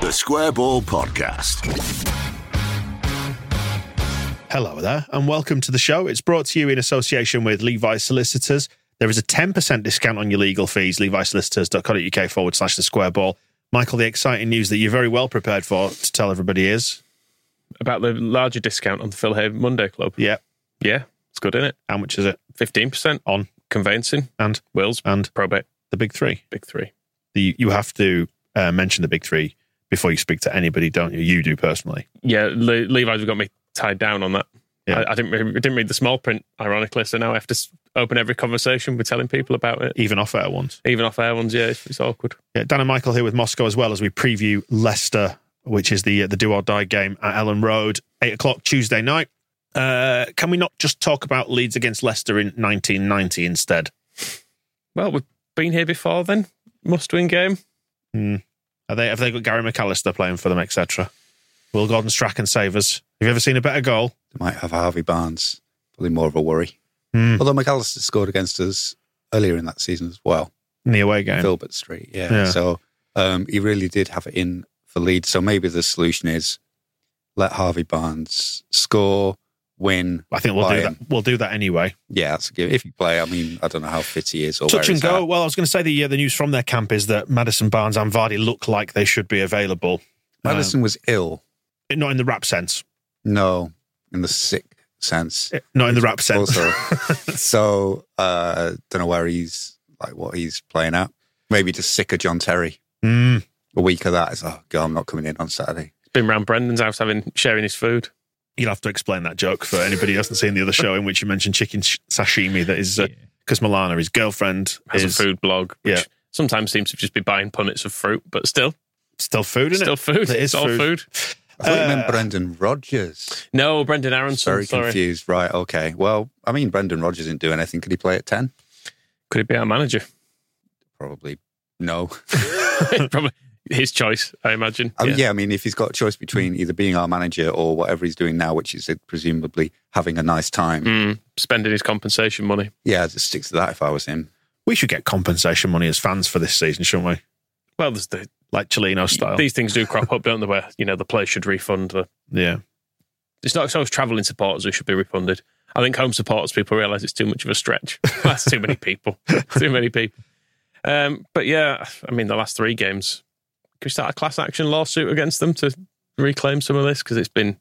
The Square Ball Podcast. Hello there, and welcome to the show. It's brought to you in association with Levi Solicitors. There is a 10% discount on your legal fees, levisolicitors.co.uk forward slash the square ball. Michael, the exciting news that you're very well prepared for to tell everybody is. about the larger discount on the Phil Hay Monday Club. Yeah. Yeah, it's good, isn't it? How much is it? 15% On conveyancing, and wills, and probate, the big three. big three. The, you have to uh, mention the big three before you speak to anybody, don't you? You do personally. Yeah, Le- Levi's got me tied down on that. Yeah. I, I didn't read, didn't read the small print, ironically, so now I have to open every conversation with telling people about it. Even off air ones. Even off air ones, yeah, it's, it's awkward. Yeah, Dan and Michael here with Moscow as well as we preview Leicester, which is the the do or die game at Elland Road, eight o'clock Tuesday night. Uh, can we not just talk about Leeds against Leicester in 1990 instead? Well, we've been here before then. Must win game. Are they have they got Gary McAllister playing for them, etc. Will Gordon Strachan save us? Have you ever seen a better goal? They might have Harvey Barnes, probably more of a worry. Hmm. Although McAllister scored against us earlier in that season as well, In the away game. Filbert Street. Yeah. Yeah. So um, he really did have it in for Leeds. So maybe the solution is let Harvey Barnes score, win. I think we'll do him. that. We'll do that anyway. Yeah, that's a give. If you play, I mean, I don't know how fit he is or Touch where and go. at. Well, I was going to say the uh, the news from their camp is that Madison Barnes and Vardy look like they should be available. Madison was ill. Um, not in the rap sense. No, in the sick sense. Not in the rap sense. Also, so uh, don't know where he's like what he's playing at. Maybe just sick of John Terry. Mm. A week of that is oh god, I'm not coming in on Saturday. Been round Brendan's house having sharing his food. You'll have to explain that joke for anybody who hasn't seen the other show in which you mentioned chicken sh- sashimi. That is because Milana, his girlfriend, Has is a food blog, which Yeah. sometimes seems to just be buying punnets of fruit, but still, still food, isn't still it? food. It is it's all food. food. I thought you Uh, meant Brendan Rodgers. No, Brendan Aronson. Very sorry. confused. Right. Okay. Well, I mean, Brendan Rodgers didn't do anything. Could he play at ten? Could it be our manager? Probably no. Probably his choice, I imagine. I mean, yeah. I mean, if he's got a choice between either being our manager or whatever he's doing now, which is presumably having a nice time, Mm, spending his compensation money. yeah, I'd just stick to that if I was him. We should get compensation money as fans for this season, shouldn't we? Well, there's the, Like Cellino style. these things do crop up, don't they? Where you know the players should refund. The, yeah. it's not so it's travelling supporters who should be refunded. I think home supporters people realise it's too much of a stretch. That's too many people. too many people. Um, but yeah, I mean, the last three games, can we start a class action lawsuit against them to reclaim some of this? Because it's been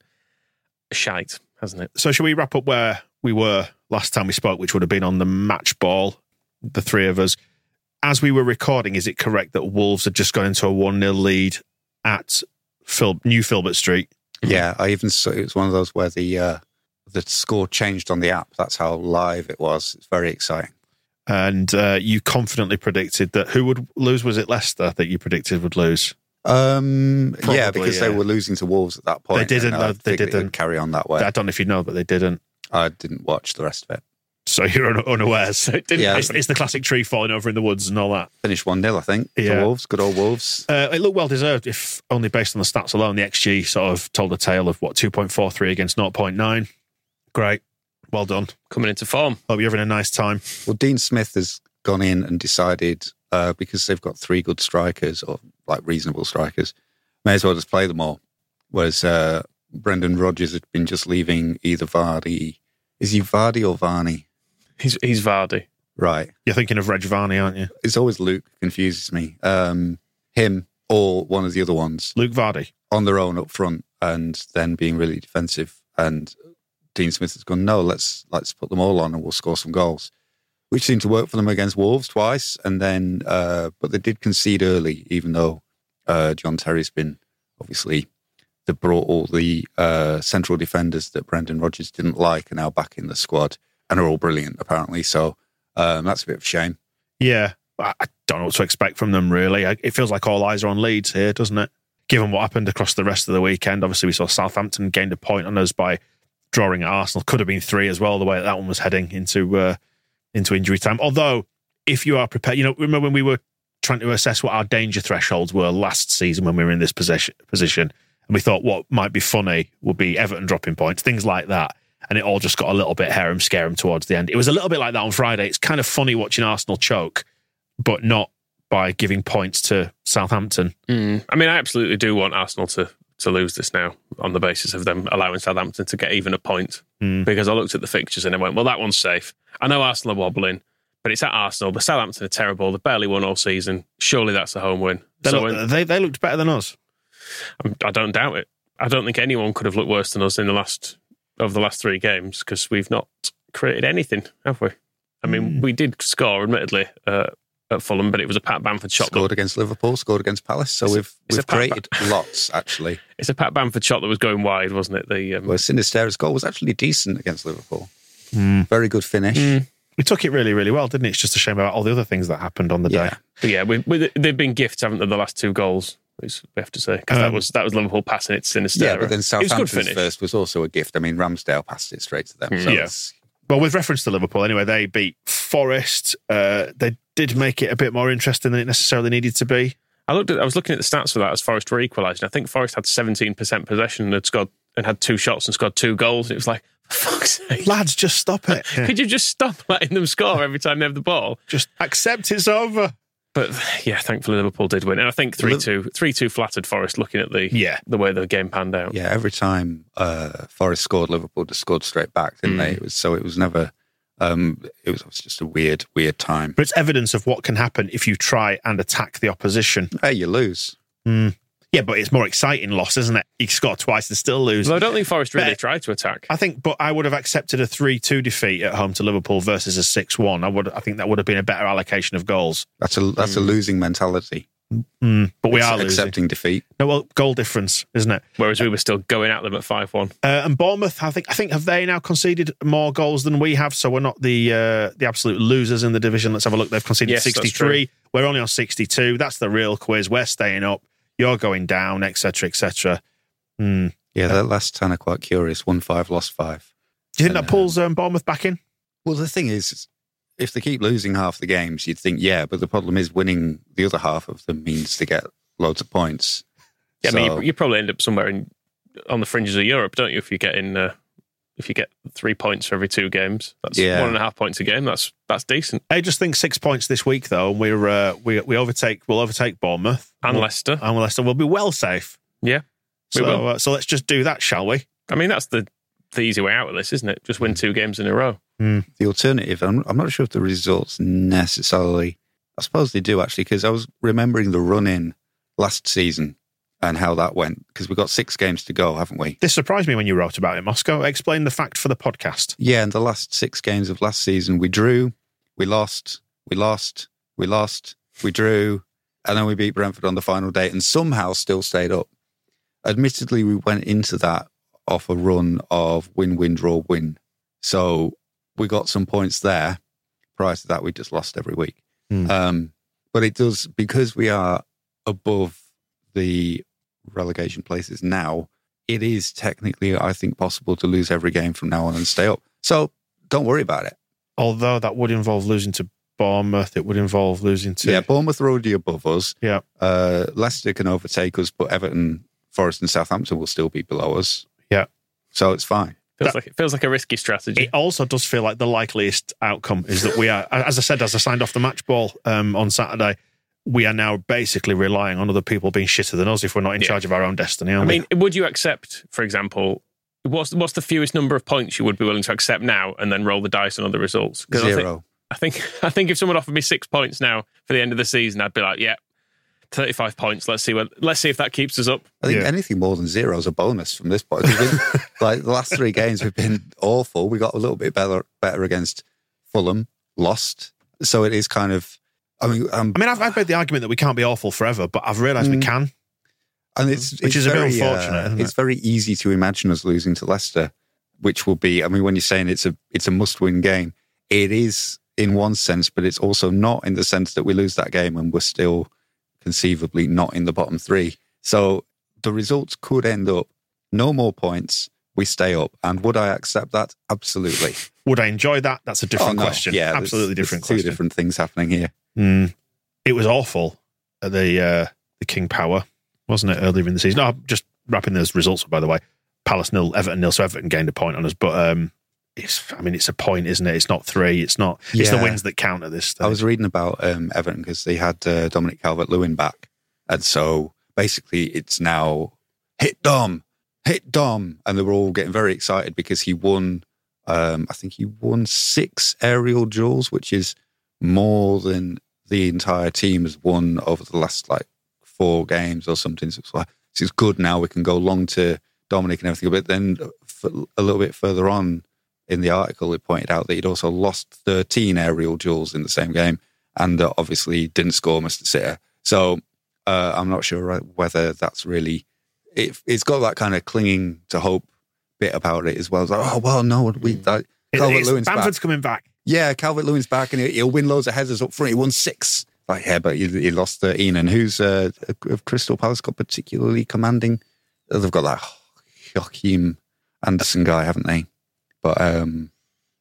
shite, hasn't it? So, shall we wrap up where we were last time we spoke, which would have been on the match ball, the three of us? As we were recording, is it correct that Wolves had just gone into a 1 0 lead at Phil, New Filbert Street? Yeah, I even saw it was one of those where the uh, the score changed on the app. That's how live it was. It's very exciting. And uh, you confidently predicted that who would lose? Was it Leicester that you predicted would lose? Um, yeah, Probably, because they were losing to Wolves at that point. They didn't, though. They figured it would didn't. carry on that way. I don't know if you know, but they didn't. I didn't watch the rest of it. So you're un- unawares. So it didn't Yeah. It's, it's the classic tree falling over in the woods and all that. Finished one 0 I think. Yeah. Wolves, good old Wolves. Uh, it looked well deserved, if only based on the stats alone. The XG sort of told a tale of what 2.43 against 0.9. Great, well done. coming into form. Hope you're having a nice time. Well, Dean Smith has gone in and decided uh, because they've got three good strikers or like reasonable strikers, may as well just play them all. Whereas uh, Brendan Rodgers had been just leaving either Vardy. Is he Vardy or Varney? He's he's Vardy. Right. You're thinking of Reg Varney, aren't you? It's always Luke confuses me. Um, him or one of the other ones Luke Vardy. on their own up front and then being really defensive. And Dean Smith has gone, no, let's let's put them all on and we'll score some goals, which seemed to work for them against Wolves twice. And then, uh, but they did concede early, even though uh, John Terry's been obviously they brought all the uh, central defenders that Brendan Rodgers didn't like are now back in the squad and are all brilliant apparently. So um, that's a bit of a shame. Yeah. I don't know what to expect from them, really. It feels like all eyes are on Leeds here, doesn't it? Given what happened across the rest of the weekend, obviously we saw Southampton gained a point on us by drawing at Arsenal. Could have been three as well, the way that, that one was heading into uh, into injury time. Although, if you are prepared, you know, remember when we were trying to assess what our danger thresholds were last season when we were in this position, position and we thought what might be funny would be Everton dropping points, things like that. And it all just got a little bit harem scarum towards the end. It was a little bit like that on Friday. It's kind of funny watching Arsenal choke, but not by giving points to Southampton. Mm. I mean, I absolutely do want Arsenal to to lose this now on the basis of them allowing Southampton to get even a point. Mm. Because I looked at the fixtures and I went, well, that one's safe. I know Arsenal are wobbling, but it's at Arsenal. But Southampton are terrible. They've barely won all season. Surely that's a home win. They, so look- when- they, they looked better than us. I'm- don't doubt it. I don't think anyone could have looked worse than us in the last of the last three games because we've not created anything, have we? I mean, Hmm. we did score, admittedly, uh, at Fulham, but it was a Pat Bamford shot. Scored That, against Liverpool, scored against Palace. So we've we've pat- created lots actually. it's a Pat Bamford shot that was going wide, wasn't it? The um, Well, Sinisterra's goal was actually decent against Liverpool. Hmm. Very good finish. Mm. We took it really, really well, didn't it? It's just a shame about all the other things that happened on the Yeah. day. But yeah, we, we, they've been gifts, haven't they? The last two goals, we have to say, because that Um, was that was Liverpool passing it to Sinister. Yeah, but then it was a good Southampton's first was also a gift. I mean, Ramsdale passed it straight to them. Mm. So Yeah. Well, with reference to Liverpool, anyway, they beat Forest. Uh, they did make it a bit more interesting than it necessarily needed to be. I looked at, I was looking at the stats for that as Forest were equalising. I think Forest had seventeen percent possession and had scored and had two shots and scored two goals. And it was like, for fuck's sake, Lads, just stop it. could you just stop letting them score every time they have the ball? just accept it's over. But yeah, thankfully Liverpool did win, and I think 3-2, 3-2 flattered Forest. Looking at the Yeah. the way the game panned out. yeah, every time uh, Forest scored, Liverpool just scored straight back, didn't Mm. they? It was so it was never. Um, it was, it was just a weird, weird time. But it's evidence of what can happen if you try and attack the opposition. Hey, you lose. Yeah, but it's more exciting loss, isn't it? You score twice and still lose. Well, I don't think Forest really But- tried to attack. I think, but I would have accepted a three-two defeat at home to Liverpool versus a six-one. I would, I think that would have been a better allocation of goals. That's a that's a losing mentality. Mm, but we It's are losing. accepting defeat. No, well, goal difference, isn't it? Whereas we were still going at them at five one. Uh, and Bournemouth, I think, I think have they now conceded more goals than we have? So we're not the uh, the absolute losers in the division. Let's have a look. They've conceded Yes, 63. We're only on 62. That's the real quiz. We're staying up. You're going down, etc., etc. Hmm. Yeah, that last ten are quite curious. One five, lost five. Do you think And, that pulls um, Bournemouth back in? Well, the thing is, if they keep losing half the games, you'd think yeah, but the problem is winning the other half of them means to get loads of points. Yeah, I mean, you, you probably end up somewhere in on the fringes of Europe, don't you? If you get in, uh, if you get three points for every two games, that's Yeah. one and a half points a game. That's that's decent. I just think six points this week, though, and we're uh, we we overtake we'll overtake Bournemouth And We'll- Leicester, and Leicester We'll be well safe. yeah. We So will. uh, so let's just do that, shall we? I mean, that's the the easy way out of this, isn't it? Just win hmm. two games in a row. Hmm. the alternative, I'm, I'm not sure if the results necessarily, I suppose they do actually, because I was remembering the run in last season and how that went, because we've got six games to go, haven't we? This surprised me when you wrote about it, Moscow. Explain the fact for the podcast. Yeah, and the last six games of last season, we drew, we lost, we lost, we lost, we drew, and then we beat Brentford on the final day and somehow still stayed up. Admittedly, we went into that off a run of win, win, draw, win. So we got some points there. Prior to that, we just lost every week. Hmm. Um, but it does, because we are above the relegation places now, it is technically, I think, possible to lose every game from now on and stay up. So don't worry about it. Although that would involve losing to Bournemouth, it would involve losing to Yeah, Bournemouth are already above us. Yeah. Uh, Leicester can overtake us, but Everton, Forest, and Southampton will still be below us. Yeah. So it's fine. Feels That- like it feels like a risky strategy. It also does feel like the likeliest outcome is that we are, as I said, as I signed off the match ball um, on Saturday, we are now basically relying on other people being shitter than us if we're not in Yeah. charge of our own destiny. I Aren't mean, would you accept, for example, what's what's the fewest number of points you would be willing to accept now, and then roll the dice on other results? 'Cause I think- Zero. I think I think if someone offered me six points now for the end of the season, I'd be like, yeah, thirty five points. Let's see what let's see if that keeps us up. I think Yeah. anything more than zero is a bonus from this point. Been- like the last three games, we've been awful. We got a little bit better better against Fulham, lost. So it is kind of. I mean, um, I mean, I've, I've made the argument that we can't be awful forever, but I've realised we Mm. can. and it's Which it's is a bit very, unfortunate, uh, isn't it's it? very easy to imagine us losing to Leicester, which will be. I mean, when you're saying it's a it's a must win game, it is in one sense, but it's also not in the sense that we lose that game and we're still conceivably not in the bottom three. So the results could end up no more points. We stay up, and would I accept that? Absolutely. Would I enjoy that? That's a different Oh, no. question. Yeah, absolutely there's different Two question. different things happening here. Mm. It was awful at the uh, the King Power, wasn't it? Earlier in the season. No, I'm just wrapping those results up. By the way, Palace nil, Everton nil. So Everton gained a point on us, but um, it's. I mean, it's a point, isn't it? It's not three. It's not. It's the wins that count at this stage. I was reading about um, Everton because they had uh, Dominic Calvert Lewin back. And so basically, it's now hit Dom, hit Dom. And they were all getting very excited because he won, um, I think he won six aerial duels, which is more than the entire team has won over the last like four games or something. So it's like, this is good now. We can go long to Dominic and everything. But then a little bit further on, in the article, it pointed out that he'd also lost 13 aerial duels in the same game and uh, obviously didn't score Mr. Sitter. So uh, I'm not sure whether that's really, it, it's got that kind of clinging to hope bit about it as well. It's like, oh, well, no, we, that, It- Calvert Lewin's back. Bamford's coming back. Yeah, Calvert Lewin's back and he'll win loads of headers up front. He won six. Like, yeah, but he, he lost 13. And who's uh, of Crystal Palace got particularly commanding? They've got that Joachim Andersen guy, haven't they? But um,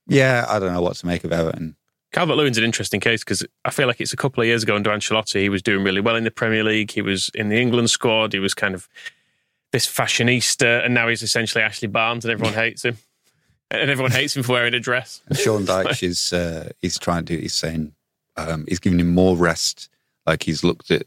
yeah, I don't know what to make of Everton. Calvert Lewin's an interesting case because I feel like it's a couple of years ago under Ancelotti. He was doing really well in the Premier League. He was in the England squad. He was kind of this fashionista, and now he's essentially Ashley Barnes, and everyone hates him. And everyone hates him for wearing a dress. And Sean Dyche is uh, he's trying to he's saying um, he's giving him more rest. Like he's looked at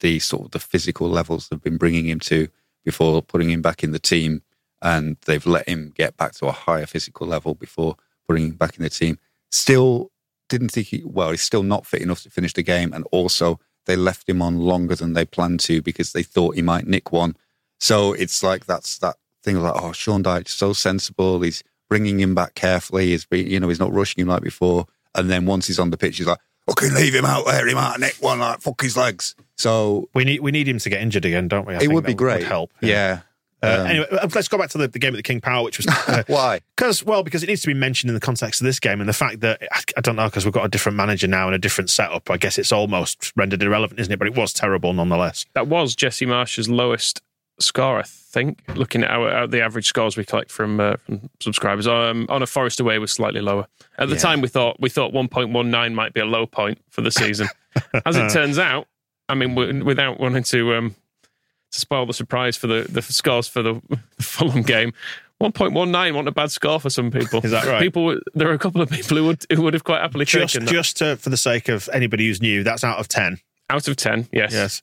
the sort of the physical levels they've been bringing him to before putting him back in the team, and they've let him get back to a higher physical level before putting him back in the team. Still didn't think he well. He's still not fit enough to finish the game, and also they left him on longer than they planned to because they thought he might nick one. So it's like that's that thing of like, oh, Sean Dyche, so sensible. He's bringing him back carefully. He's be, you know, he's not rushing him like before. And then once he's on the pitch, he's like, okay, leave him out there. He might nick one, like fuck his legs. So We need we need him to get injured again, don't we? I it would be great. help. Yeah. Uh, Um, anyway, uh, let's go back to the, the game at the King Power, which was uh, Why? Because, well, because it needs to be mentioned in the context of this game and the fact that, I- I don't know, because we've got a different manager now and a different setup. I guess it's almost rendered irrelevant, isn't it? But it was terrible nonetheless. That was Jesse Marsch's lowest score, I think. Looking at our, our, the average scores we collect from, uh, from subscribers, um, on a Forest away was slightly lower. At the Yeah. time, we thought we thought 1.19 might be a low point for the season. As it turns out, I mean, without wanting to um, to spoil the surprise for the, the scores for the, Fulham game. 1.19 wasn't a bad score for some people. Is that right? People, there are a couple of people who would who would have quite happily Just, taken that. just to, for the sake of anybody who's new, that's out of 10. out of ten. Yes, Yes.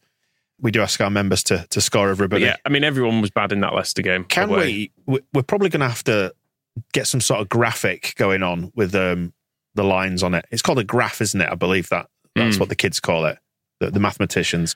We do ask our members to, to score But everybody. yeah, I mean, everyone was bad in that Leicester game. Can away. we? we- We're probably going to have to get some sort of graphic going on with um, the lines on it. It's called a graph, isn't it? I believe that that's Mm. what the kids call it. The, the mathematicians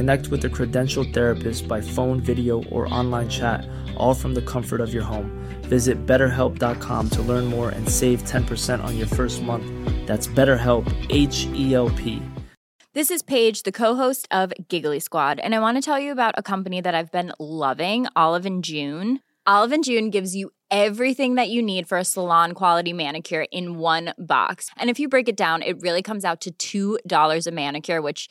Connect with a credentialed therapist by phone, video, or online chat, all from the comfort of your home. Visit betterhelp.com to learn more and save 10% on your first month. That's BetterHelp, H E L P. This is Paige, the co-host of Giggly Squad, and I want to tell you about a company that I've been loving, Olive and June. Olive and June gives you everything that you need for a salon quality manicure in one box. And if you break it down, it really comes out to $2 a manicure, which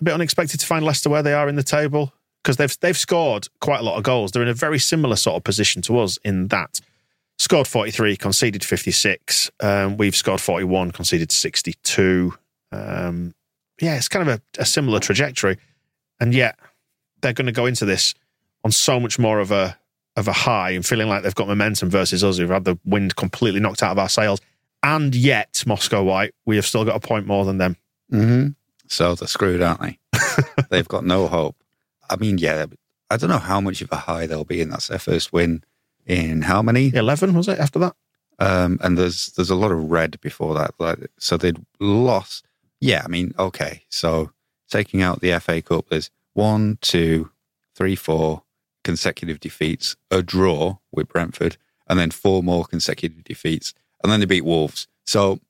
A bit unexpected to find Leicester where they are in the table because they've they've scored quite a lot of goals. They're in a very similar sort of position to us in that scored 43, conceded 56. Um, we've scored 41, conceded 62. Um, yeah, it's kind of a, a similar trajectory, and yet they're going to go into this on so much more of a of a high and feeling like they've got momentum versus us who've had the wind completely knocked out of our sails. And yet, Moscow White, we have still got a point more than them. Mm-hmm. So they're screwed, aren't they? They've got no hope. I mean, yeah, I don't know how much of a high they'll be in. That's their first win in how many? 11, was it, after that? Um, and there's there's a lot of red before that. Like, so they'd lost. Yeah, I mean, okay. So taking out the FA Cup, there's one, two, three, four consecutive defeats, a draw with Brentford, and then four more consecutive defeats, and then they beat Wolves. So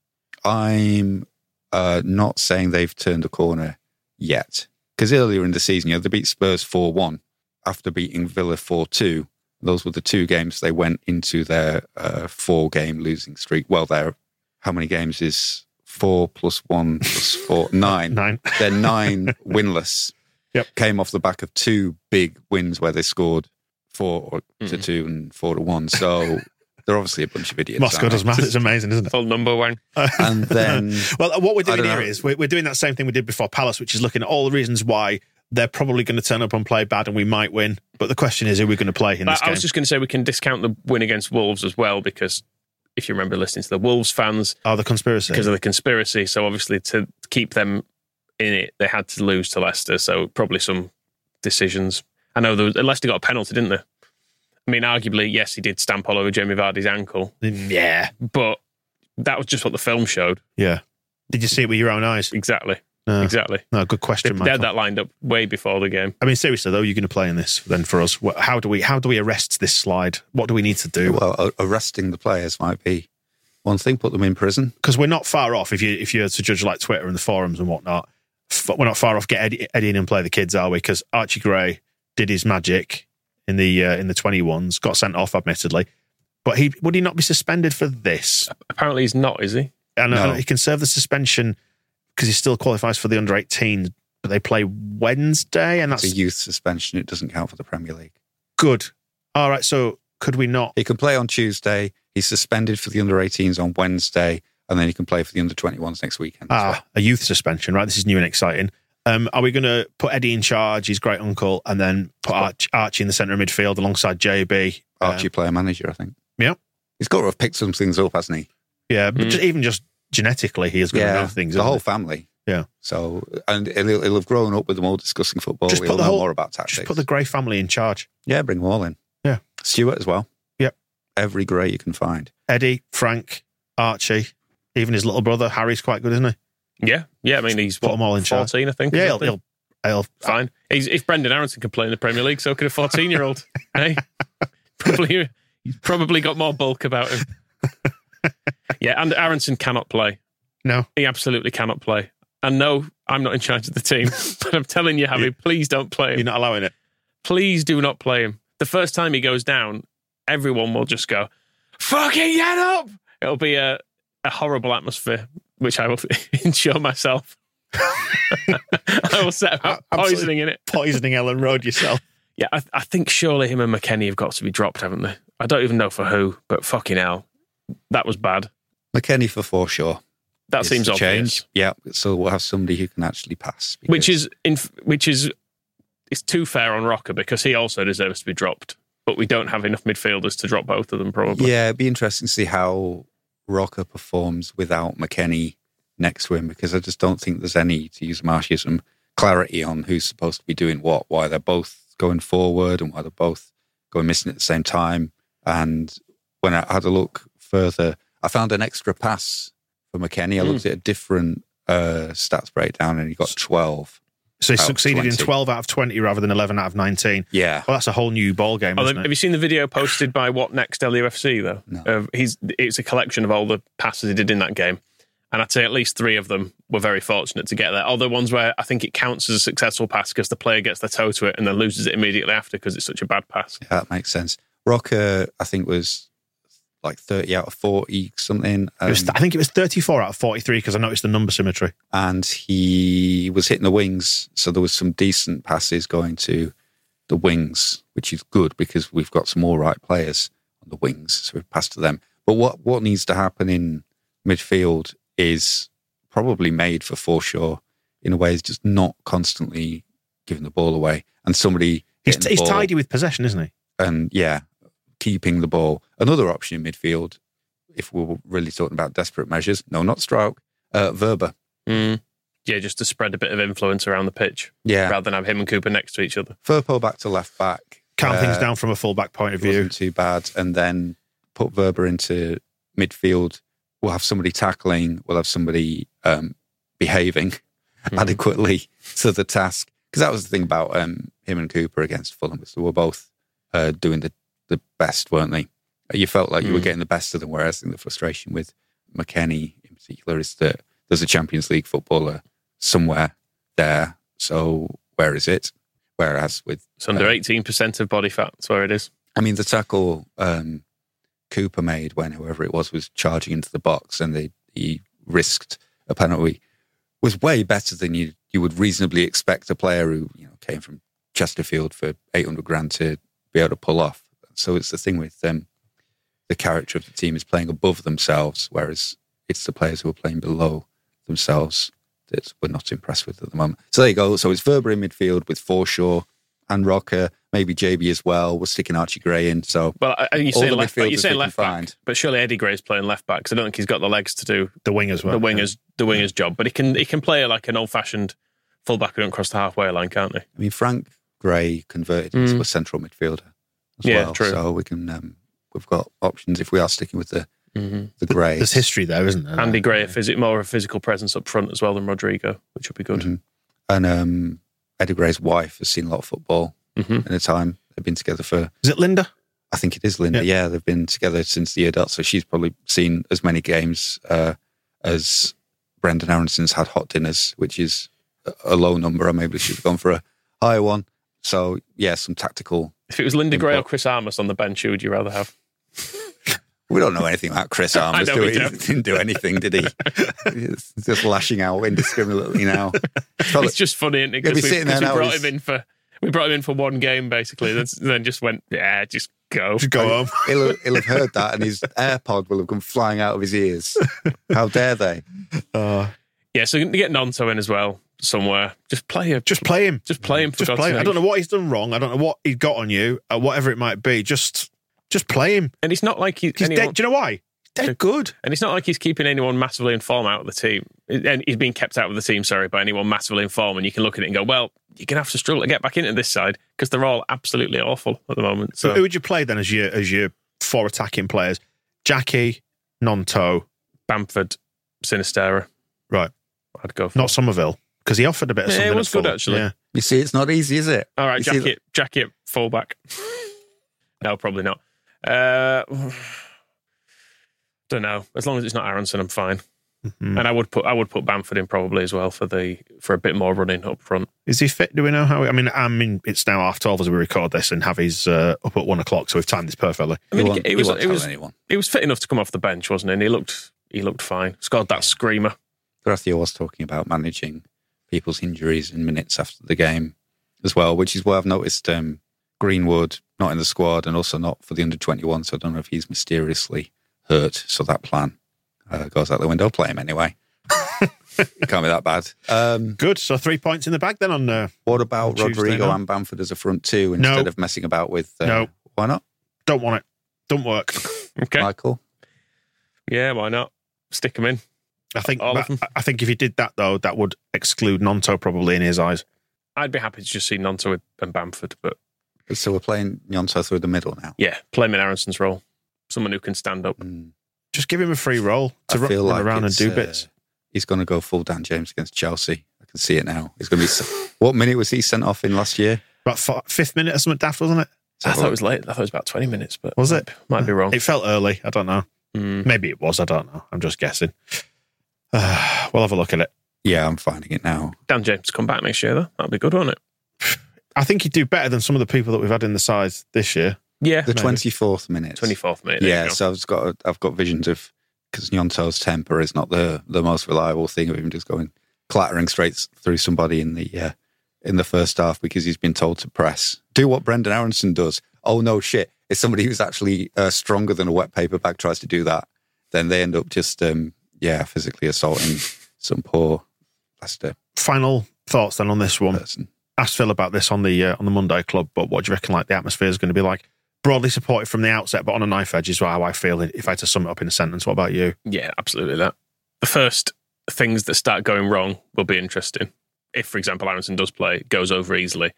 I'm uh, not saying they've turned a corner yet, because earlier in the season, you know, they beat Spurs four one after beating Villa four two. Those were the two games they went into their uh, four game losing streak. Well, their how many games is four plus one plus four nine? Nine. They're nine winless. Yep. Came off the back of two big wins where they scored four to Mhm. two and four to one. So they're obviously a bunch of idiots. Moscow does they? math. It's amazing, isn't it? Full number one. And then well, what we're doing don't here know. is we're, we're doing that same thing we did before Palace, which is looking at all the reasons why they're probably going to turn up and play bad and we might win. But the question is, who we're going to play in But this I game? was just going to say we can discount the win against Wolves as well because if you remember listening to the Wolves fans Oh, the conspiracy. because of the conspiracy, so obviously to keep them in it, they had to lose to Leicester. So probably some decisions. I know there was, Leicester got a penalty, didn't they? I mean, arguably, yes, he did stamp all over Jamie Vardy's ankle, mm. yeah. but that was just what the film showed. Yeah. Did you see it with your own eyes? Exactly. No. Exactly. No, good question, they had that lined up way before the game. I mean, seriously though, you're going to play in this then for us. How do we how do we arrest this slide? What do we need to do? well, arresting the players might be one thing. Put them in prison. Because we're not far off. If you if you're to judge like Twitter and the forums and whatnot, f- we're not far off. Get Eddie, Eddie in and play the kids, are we? Because Archie Gray did his magic in the uh, in the 21s, got sent off, admittedly, but he would he not be suspended for this? Apparently, he's not, is he? And No. he can serve the suspension because he still qualifies for the under 18s, but they play Wednesday, and It's that's a youth suspension. It doesn't count for the Premier League. good. All right, so could we not? He can play on Tuesday. He's suspended for the under 18s on Wednesday, and then he can play for the under 21s next weekend. as well. Ah, a youth suspension, right? This is new and exciting. Um, are we going to put Eddie in charge, his great uncle, and then put Arch, Archie in the centre of midfield alongside JB? Archie, Um, player manager, I think. yeah. He's got to have picked some things up, hasn't he? yeah, but Mm. just, even just genetically, he is going to know things. the whole he? family. Yeah. So, and he'll, he'll have grown up with them all discussing football. Just he'll put the know whole- more about tactics. Just put the Gray family in charge. yeah, bring them all in. Yeah. Stuart as well. Yep. Every grey you can find. Eddie, Frank, Archie, even his little brother Harry's quite good, isn't he? Yeah. Yeah. I mean, he's Put what, them all in charge. 14, I think. Yeah, he'll, he'll, he'll Fine. He's, if Brendan Aronson can play in the Premier League, so could a 14 year old. hey? Probably, he's probably got more bulk about him. yeah, and Aronson cannot play. no. He absolutely cannot play. And no, I'm not in charge of the team, but I'm telling you, Harry, please don't play him. You're not allowing it. Please do not play him. The first time he goes down, everyone will just go, fucking get up. It'll be a, a horrible atmosphere, which I will ensure myself. I will set about Absolutely. poisoning in it. Poisoning Elland Road yourself. Yeah, I, I think surely him and McKennie have got to be dropped, haven't they? I don't even know for who, but fucking hell, that was bad. McKennie for Forshaw. That is seems obvious. Yeah. So we'll have somebody who can actually pass. Which is in, which is it's too fair on Roca because he also deserves to be dropped. but we don't have enough midfielders to drop both of them. Probably. Yeah, it'd be interesting to see how Roca performs without McKennie next to him because I just don't think there's any, to use Marshism, clarity on who's supposed to be doing what, why they're both going forward and why they're both going missing at the same time. And when I had a look further, I found an extra pass for McKennie. I looked at a different uh, stats breakdown and he got 12. So he Out of succeeded in 12 out of 20 rather than 11 out of 19. Yeah. Well, that's a whole new ball game, Oh, isn't have it? you seen the video posted by What Next LUFC though? No. Of he's it's a collection of all the passes he did in that game, and I'd say at least three of them were very fortunate to get there. Other ones where I think it counts as a successful pass because the player gets their toe to it and then loses it immediately after because it's such a bad pass. Yeah, that makes sense. Roca, I think, was like 30 out of 40 something. It was, um, I think it was 34 out of 43 because I noticed the number symmetry. and he was hitting the wings. So there was some decent passes going to the wings, which is good because we've got some all right players on the wings. So we've passed to them. But what, what needs to happen in midfield is probably made for Forshaw in a way is just not constantly giving the ball away and somebody He's, he's tidy with possession, isn't he? and yeah, keeping the ball. Another option in midfield, if we we're really talking about desperate measures, no, not Struijk, uh, Wöber. Mm. Yeah, just to spread a bit of influence around the pitch Yeah, rather than have him and Cooper next to each other. Firpo back to left back. Calm things Uh, down from a fullback point of view. wasn't too bad, and then put Wöber into midfield. We'll have somebody tackling. We'll have somebody um, behaving adequately to the task. Because that was the thing about um, him and Cooper against Fulham was they were both uh, doing the, the best, weren't they? You felt like you were Mm. getting the best of them. Whereas I think the frustration with McKennie in particular is that there's a Champions League footballer somewhere there. So where is it? Whereas with It's under Uh, eighteen percent of body fat. That's where it is. I mean, the tackle um, Cooper made when whoever it was was charging into the box and they, he risked a penalty was way better than you you would reasonably expect a player who you know came from Chesterfield for eight hundred grand to be able to pull off. So it's the thing with um, the character of the team is playing above themselves, whereas it's the players who are playing below themselves that we're not impressed with at the moment. So there you go. So it's Wöber in midfield with Forshaw and Roca, maybe JB as well. We're sticking Archie Gray in. So Well, I- you're All saying left back. You're saying left can back, find. but surely Eddie Gray's playing left back because I don't think he's got the legs to do The wing as well. the wingers the wingers job. But he can he can play like an old fashioned fullback who don't cross the halfway line, can't he? I mean, Frank Gray converted into a central midfielder as Mm. Yeah, well. true. So we can um, we've got options if we are sticking with the Mm-hmm. the Gray. There's history there, isn't there? Andy Gray, a phys- more of a physical presence up front as well than Rodrigo, which would be good. Mhm. And um, Eddie Gray's wife has seen a lot of football Mhm. in a time. They've been together for Is it Linda? I think it is Linda. Yeah, they've been together since the adult, so she's probably seen as many games uh, as Brendan Aronson's had hot dinners, which is a- a low number. I maybe should have gone for a higher one. So yeah, some tactical. If it was Linda Gray or Chris Armas on the bench, who would you rather have? We don't know anything about Chris Armas, do we? He didn't do anything, did he? He's just lashing out indiscriminately now. Probably- It's just funny, isn't it? Because we, sitting there 'cause we brought him in for we brought him in for one game basically, then, then just went, yeah, just go. Just go home. he'll, have- he'll have heard that, and his AirPod will have come flying out of his ears. How dare they? Uh, Yeah, so get Gnonto in as well somewhere. Just play him. just play him. Just play him for Just God's play him. I don't know what he's done wrong. I don't know what he got on you, uh, whatever it might be. Just, just play him. And it's not like he, He's anyone, dead. Do you know why? Dead good. and it's not like he's keeping anyone massively in form out of the team. And he's being kept out of the team, sorry, by anyone massively in form. And you can look at it and go, well, you're going to have to struggle to get back into this side because they're all absolutely awful at the moment. So So who would you play then as your as your four attacking players? Jackie, Gnonto, Bamford, Sinisterra, right? I'd go for. Not Summerville because he offered a bit of Yeah, something. it was at good, Fulham. actually. Yeah. You see, it's not easy, is it? All right, You see Jackie, Jackie fullback. no, probably not. Uh, don't know. As long as it's not Aronson, I'm fine. Mhm. And I would put I would put Bamford in probably as well for the for a bit more running up front. Is he fit? Do we know how? I mean, I mean, it's now half twelve as we record this, and Javi's uh, up at one o'clock, so we've timed this perfectly. I mean, he he, he was he won't he tell was anyone. he was fit enough to come off the bench, wasn't he? And he looked he looked fine. Scored that screamer. Gracia was talking about managing people's injuries in minutes after the game as well, which is why I've noticed um, Greenwood not in the squad and also not for the under 21. So I don't know if he's mysteriously hurt. So that plan uh, goes out the window. Play him anyway. it can't be that bad. Um, Good. So three points in the bag then on. Uh, what about On Tuesday Rodrigo and Bamford as a front two No. instead of messing about with. Uh, No. Why not? Don't want it. Don't work. Okay. Michael? yeah, why not? Stick them in. I think. All of them. I think if you did that though, that would exclude Gnonto probably in his eyes. I'd be happy to just see Gnonto with- and Bamford, but So we're playing Gnonto through the middle now. yeah, play him in Aronson's role. Someone who can stand up. Mm. Just give him a free roll to run, feel run like around and do uh, bits. He's going to go full Dan James against Chelsea. I can see it now. He's going to be. what minute was he sent off in last year? About fi- fifth minute or something daft, wasn't it? I thought it was late. I thought it was about 20 minutes, but Was it? be- Might be wrong. It felt early. I don't know. Mm. Maybe it was. I don't know. I'm just guessing. Uh, we'll have a look at it. Yeah, I'm finding it now. Dan James come back next year, though. That'll be good, wouldn't it? I think he'd do better than some of the people that we've had in the side this year. Yeah. The Maybe. twenty fourth minute. 24th minute. Yeah, so I've got I've got visions of because Gnonto's temper is not the the most reliable thing of him just going clattering straight through somebody in the uh, in the first half because he's been told to press. Do what Brendan Aronson does. Oh no, shit! If somebody who's actually uh, stronger than a wet paper bag tries to do that, then they end up just um, yeah physically assaulting some poor Leicester Final thoughts then on this one. person. Asked Phil about this on the uh, on the Monday Club, but what do you reckon? Like the atmosphere is going to be like broadly supported from the outset, but on a knife edge is how I feel. If I had to sum it up in a sentence, what about you? Yeah, absolutely that. The first things that start going wrong will be interesting. If, for example, Aronson does play, goes over easily,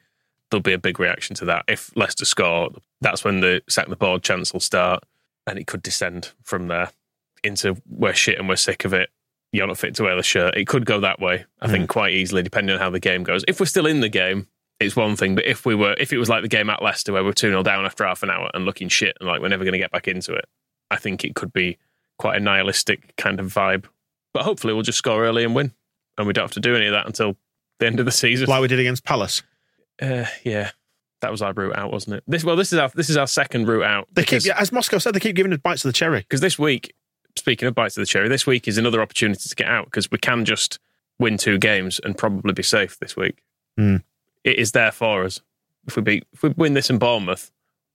there'll be a big reaction to that. If Leicester score, that's when the sack the board chance will start, and it could descend from there into we're shit and we're sick of it. You're not fit to wear the shirt. It could go that way, I think, quite easily, depending on how the game goes. If we're still in the game, it's one thing. But if we were, if it was like the game at Leicester where we're 2 0 down after half an hour and looking shit and like we're never going to get back into it, I think it could be quite a nihilistic kind of vibe. But hopefully we'll just score early and win. And we don't have to do any of that until the end of the season. Like we did against Palace. Uh, yeah. That was our route out, wasn't it? This well, this is our this is our second route out. They keep, yeah, as Moscow said, they keep giving us bites of the cherry. because this week, speaking of bites of the cherry, this week is another opportunity to get out because we can just win two games and probably be safe this week. Hmm. It is there for us. If we beat, if we win this in Bournemouth,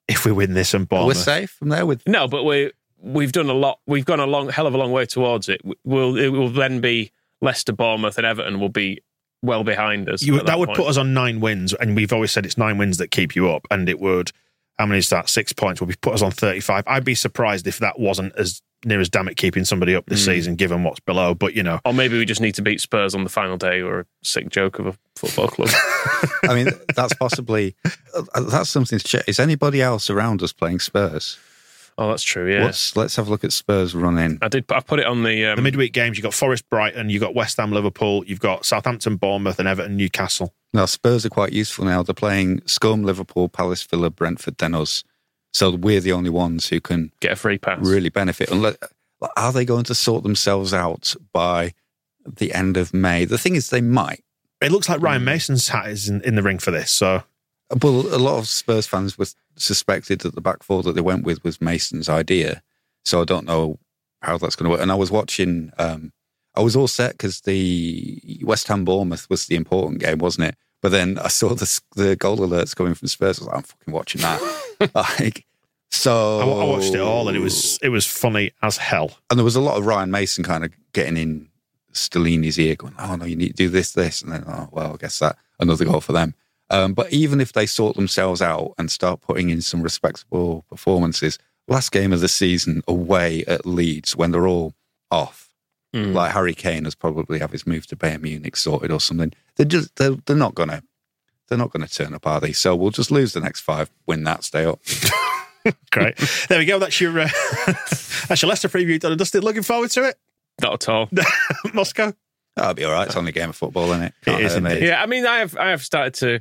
If we win this in Bournemouth We're safe from there with No, but we we've done a lot. We've gone a long hell of a long way towards it. We'll it will then be Leicester, Bournemouth, and Everton will be well behind us. you, at that, would point. put us on nine wins, and we've always said it's nine wins that keep you up, and it would. How many is that? Six points. Would be put us on thirty-five. I'd be surprised if that wasn't as near as damn it keeping somebody up this Hmm. season, given what's below. But you know, Or maybe we just need to beat Spurs on the final day, or a sick joke of a football club. I mean, that's possibly uh, that's something to check. Is anybody else around us playing Spurs? oh, that's true. Yeah, Let's let's have a look at Spurs running. I did. I put it on the. Um, the midweek games you've got Forest, Brighton, you've got West Ham, Liverpool, you've got Southampton, Bournemouth, and Everton, Newcastle. Now Spurs are quite useful now. They're playing Scum, Liverpool, Palace, Villa, Brentford, then us. So we're the only ones who can get a free pass. really benefit. Unless, are they going to sort themselves out by the end of May? The thing is, they might. It looks like. Ryan Mason's hat is in, in the ring for this. So Well, a lot of Spurs fans were suspected that the back four that they went with was Mason's idea. So I don't know how that's going to work. And I was watching. Um, I was all set because the West Ham Bournemouth was the important game, wasn't it? But then I saw the the goal alerts coming from Spurs. I was like, I'm fucking watching that. like, so I, I watched it all, and it was it was funny as hell. and there was a lot of Ryan Mason kind of getting in Stellini's ear, going, "Oh no, you need to do this, this," and then, "Oh well, I guess that another goal for them." Um, but even if they sort themselves out and start putting in some respectable performances, last game of the season away at Leeds when they're all off, Mm. like Harry Kane has probably have his move to Bayern Munich sorted or something. They're just they're, they're not gonna they're not gonna turn up, are they? So we'll just lose the next five, win that, stay up. Great. there we go. That's your uh, that's your Leicester preview done and dusted. Looking forward to it. Not at all. Moscow. That'll be all right. It's only a game of football, isn't it? It is indeed. Yeah, I mean, I have I have started to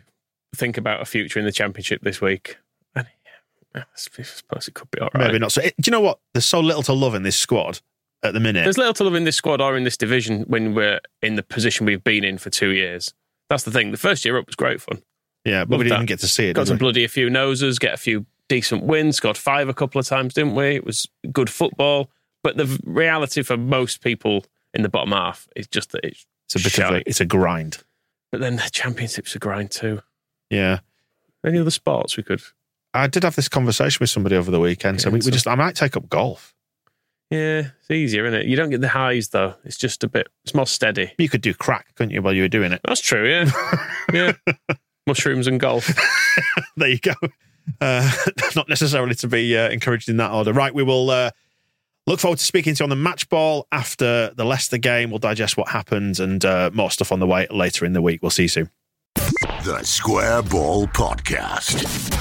think about a future in the championship this week. And yeah, I suppose it could be all right. Maybe not. So, it, do you know what? There's so little to love in this squad at the minute. There's little to love in this squad or in this division when we're in the position we've been in for two years. That's the thing. The first year up was great fun. yeah, but we Love didn't that. get to see it. Got did to we? bloody a few noses, get a few decent wins, scored five a couple of times, didn't we? It was good football. But the reality for most people in the bottom half is just that it's It's a bit of a, it's a grind. But then the championship's a grind too. Yeah. Any other sports we could? I did have this conversation with somebody over the weekend. So we, we just, I might take up golf. Yeah, it's easier, isn't it? You don't get the highs though. It's just a bit. It's more steady. You could do crack, couldn't you, while you were doing it? That's true. Yeah, yeah. Mushrooms and golf. there you go. Uh, not necessarily to be uh, encouraged in that order. Right, we will uh, look forward to speaking to you on the match ball after the Leicester game. We'll digest what happened and uh, more stuff on the way later in the week. We'll see you soon. The Square Ball Podcast.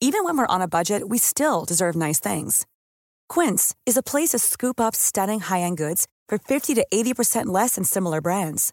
Even when we're on a budget, we still deserve nice things. Quince is a place to scoop up stunning high end goods for 50 to 80% less than similar brands.